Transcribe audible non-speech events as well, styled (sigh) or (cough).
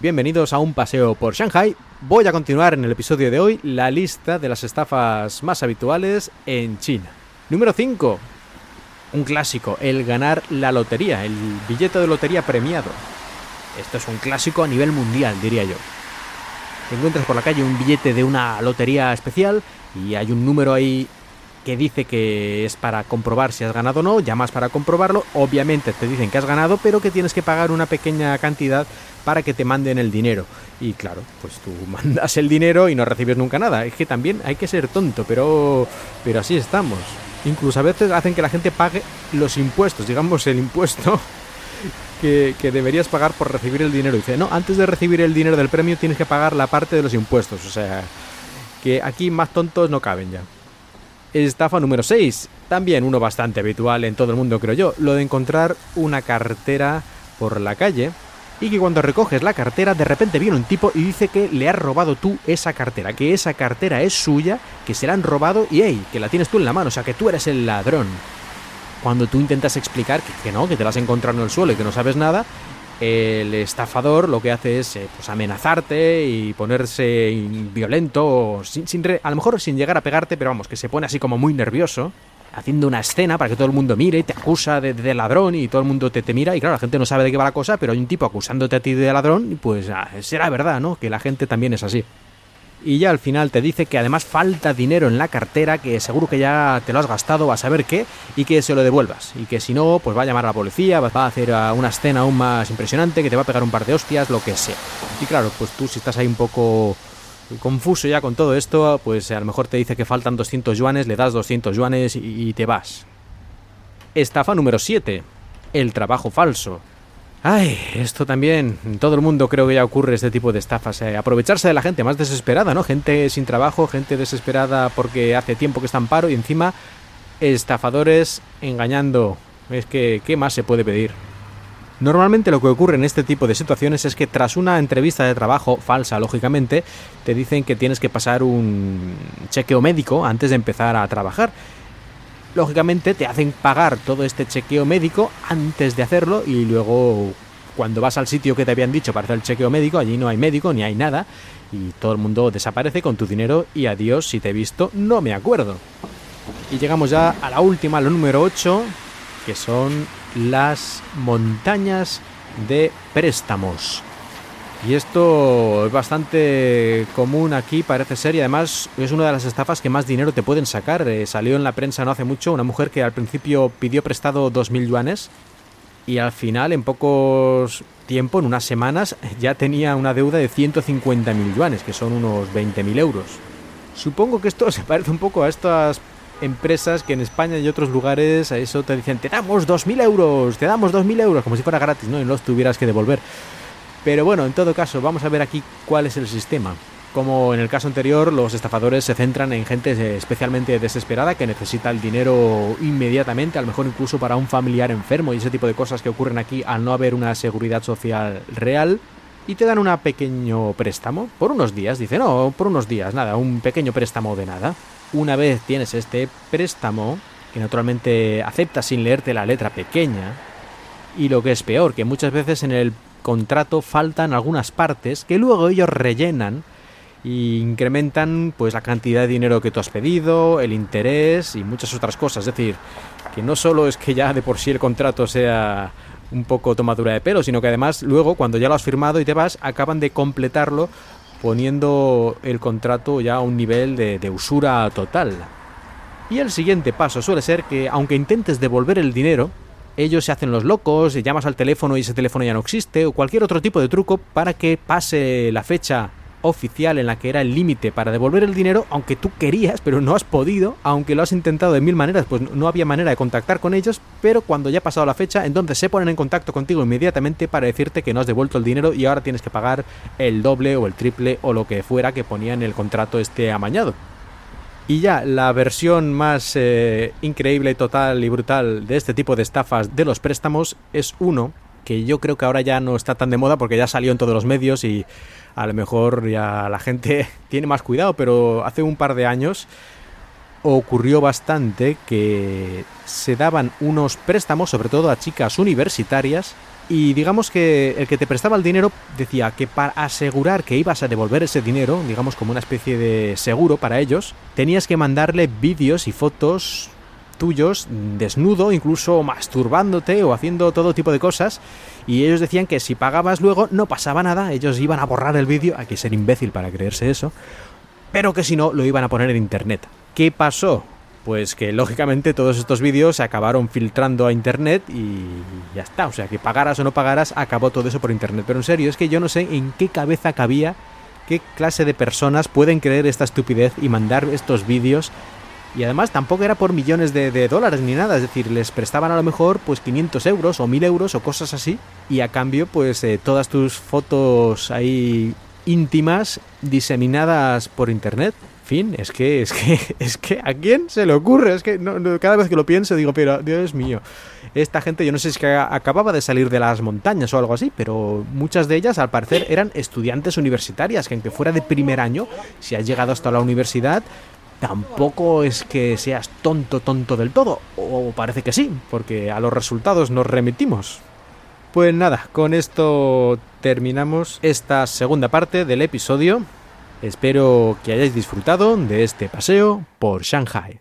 Bienvenidos a un paseo por Shanghai. Voy a continuar en el episodio de hoy la lista de las estafas más habituales en China. Número 5. Un clásico, el ganar la lotería, el billete de lotería premiado. Esto es un clásico a nivel mundial, diría yo. Te encuentras por la calle un billete de una lotería especial y hay un número ahí que dice que es para comprobar si has ganado o no, llamas para comprobarlo, obviamente te dicen que has ganado, pero que tienes que pagar una pequeña cantidad para que te manden el dinero. Y claro, pues tú (laughs) mandas el dinero y no recibes nunca nada. Es que también hay que ser tonto, pero, pero así estamos. Incluso a veces hacen que la gente pague los impuestos, digamos el impuesto (laughs) que, que, deberías pagar por recibir el dinero. Dice, no, antes de recibir el dinero del premio tienes que pagar la parte de los impuestos. O sea, que aquí más tontos no caben ya. Estafa número 6. También uno bastante habitual en todo el mundo, creo yo. Lo de encontrar una cartera por la calle y que cuando recoges la cartera de repente viene un tipo y dice que le has robado tú esa cartera, que esa cartera es suya, que se la han robado y hey, que la tienes tú en la mano, o sea que tú eres el ladrón. Cuando tú intentas explicar que, que no, que te la has encontrado en el suelo y que no sabes nada, el estafador lo que hace es eh, pues amenazarte y ponerse violento, sin, sin a lo mejor sin llegar a pegarte, pero vamos, que se pone así como muy nervioso, haciendo una escena para que todo el mundo mire y te acusa de, ladrón y todo el mundo te, te, mira y claro, la gente no sabe de qué va la cosa, pero hay un tipo acusándote a ti de ladrón y pues ah, será verdad, ¿no? Que la gente también es así y ya al final te dice que además falta dinero en la cartera, que seguro que ya te lo has gastado a saber qué, y que se lo devuelvas. Y que si no, pues va a llamar a la policía, va a hacer una escena aún más impresionante, que te va a pegar un par de hostias, lo que sea. Y claro, pues tú si estás ahí un poco confuso ya con todo esto, pues a lo mejor te dice que faltan 200 yuanes, le das 200 yuanes y te vas. Estafa número 7. El trabajo falso. Ay, esto también, en todo el mundo creo que ya ocurre este tipo de estafas. Eh, aprovecharse de la gente más desesperada, ¿no? Gente sin trabajo, gente desesperada porque hace tiempo que está en paro y encima estafadores engañando. Es que, ¿qué más se puede pedir? Normalmente lo que ocurre en este tipo de situaciones es que tras una entrevista de trabajo, falsa lógicamente, te dicen que tienes que pasar un chequeo médico antes de empezar a trabajar lógicamente te hacen pagar todo este chequeo médico antes de hacerlo y luego cuando vas al sitio que te habían dicho para hacer el chequeo médico, allí no hay médico ni hay nada y todo el mundo desaparece con tu dinero y adiós, si te he visto, no me acuerdo. Y llegamos ya a la última, la número 8, que son las montañas de préstamos. Y esto es bastante común aquí, parece ser, y además es una de las estafas que más dinero te pueden sacar. Eh, salió en la prensa no hace mucho una mujer que al principio pidió prestado 2.000 yuanes y al final, en pocos tiempo, en unas semanas, (laughs) ya tenía una deuda de 150.000 yuanes, que son unos 20.000 euros. Supongo que esto (laughs) se parece un poco a estas empresas que en España y otros lugares a eso te dicen, te damos 2.000 euros, te damos 2.000 euros, como si fuera gratis, ¿no? Y los tuvieras que devolver. Pero bueno, en todo caso, vamos a ver aquí cuál es el sistema. Como en el caso anterior, los estafadores se centran en gente especialmente desesperada que necesita el dinero inmediatamente, a lo mejor incluso para un familiar enfermo y ese tipo de cosas que ocurren aquí al no haber una seguridad social real. Y te dan un pequeño préstamo por unos días. Dice, no, por unos días, nada, un pequeño préstamo de nada. Una vez tienes este préstamo, que naturalmente aceptas sin leerte la letra pequeña, y lo que es peor, que muchas veces en el contrato faltan algunas partes que luego ellos rellenan e incrementan pues la cantidad de dinero que tú has pedido, el interés y muchas otras cosas. Es decir, que no solo es que ya de por sí el contrato sea un poco tomadura de pelo, sino que además luego cuando ya lo has firmado y te vas, acaban de completarlo poniendo el contrato ya a un nivel de, de usura total. Y el siguiente paso suele ser que aunque intentes devolver el dinero, ellos se hacen los locos, llamas al teléfono y ese teléfono ya no existe, o cualquier otro tipo de truco para que pase la fecha oficial en la que era el límite para devolver el dinero, aunque tú querías, pero no has podido, aunque lo has intentado de mil maneras, pues no había manera de contactar con ellos, pero cuando ya ha pasado la fecha, entonces se ponen en contacto contigo inmediatamente para decirte que no has devuelto el dinero y ahora tienes que pagar el doble o el triple o lo que fuera que ponía en el contrato este amañado. Y ya la versión más eh, increíble, total y brutal de este tipo de estafas de los préstamos es uno que yo creo que ahora ya no está tan de moda porque ya salió en todos los medios y a lo mejor ya la gente (laughs) tiene más cuidado, pero hace un par de años ocurrió bastante que se daban unos préstamos, sobre todo a chicas universitarias, Y digamos que el que te prestaba el dinero decía que para asegurar que ibas a devolver ese dinero, digamos como una especie de seguro para ellos, tenías que mandarle vídeos y fotos tuyos desnudo, incluso masturbándote o haciendo todo tipo de cosas. Y ellos decían que si pagabas luego no pasaba nada, ellos iban a borrar el vídeo, hay que ser imbécil para creerse eso, pero que si no lo iban a poner en internet. ¿Qué pasó? Pues que lógicamente todos estos vídeos se acabaron filtrando a internet y ya está. O sea que pagaras o no pagaras, acabó todo eso por internet. Pero en serio, es que yo no sé en qué cabeza cabía, qué clase de personas pueden creer esta estupidez y mandar estos vídeos. Y además tampoco era por millones de, dólares ni nada, es decir, les prestaban a lo mejor pues 500 euros o 1000 euros o cosas así. Y a cambio pues eh, todas tus fotos ahí íntimas diseminadas por internet fin, es que, es que, (laughs) es que, ¿a quién se le ocurre? Es que cada vez que lo pienso digo, pero Dios mío, esta gente, yo no sé si es que acababa de salir de las montañas o algo así, pero muchas de ellas al parecer eran estudiantes universitarias, que aunque fuera de primer año, si has llegado hasta la universidad, tampoco es que seas tonto, tonto del todo, o parece que sí, porque a los resultados nos remitimos. Pues nada, con esto terminamos esta segunda parte del episodio. Espero que hayáis disfrutado de este paseo por Shanghai.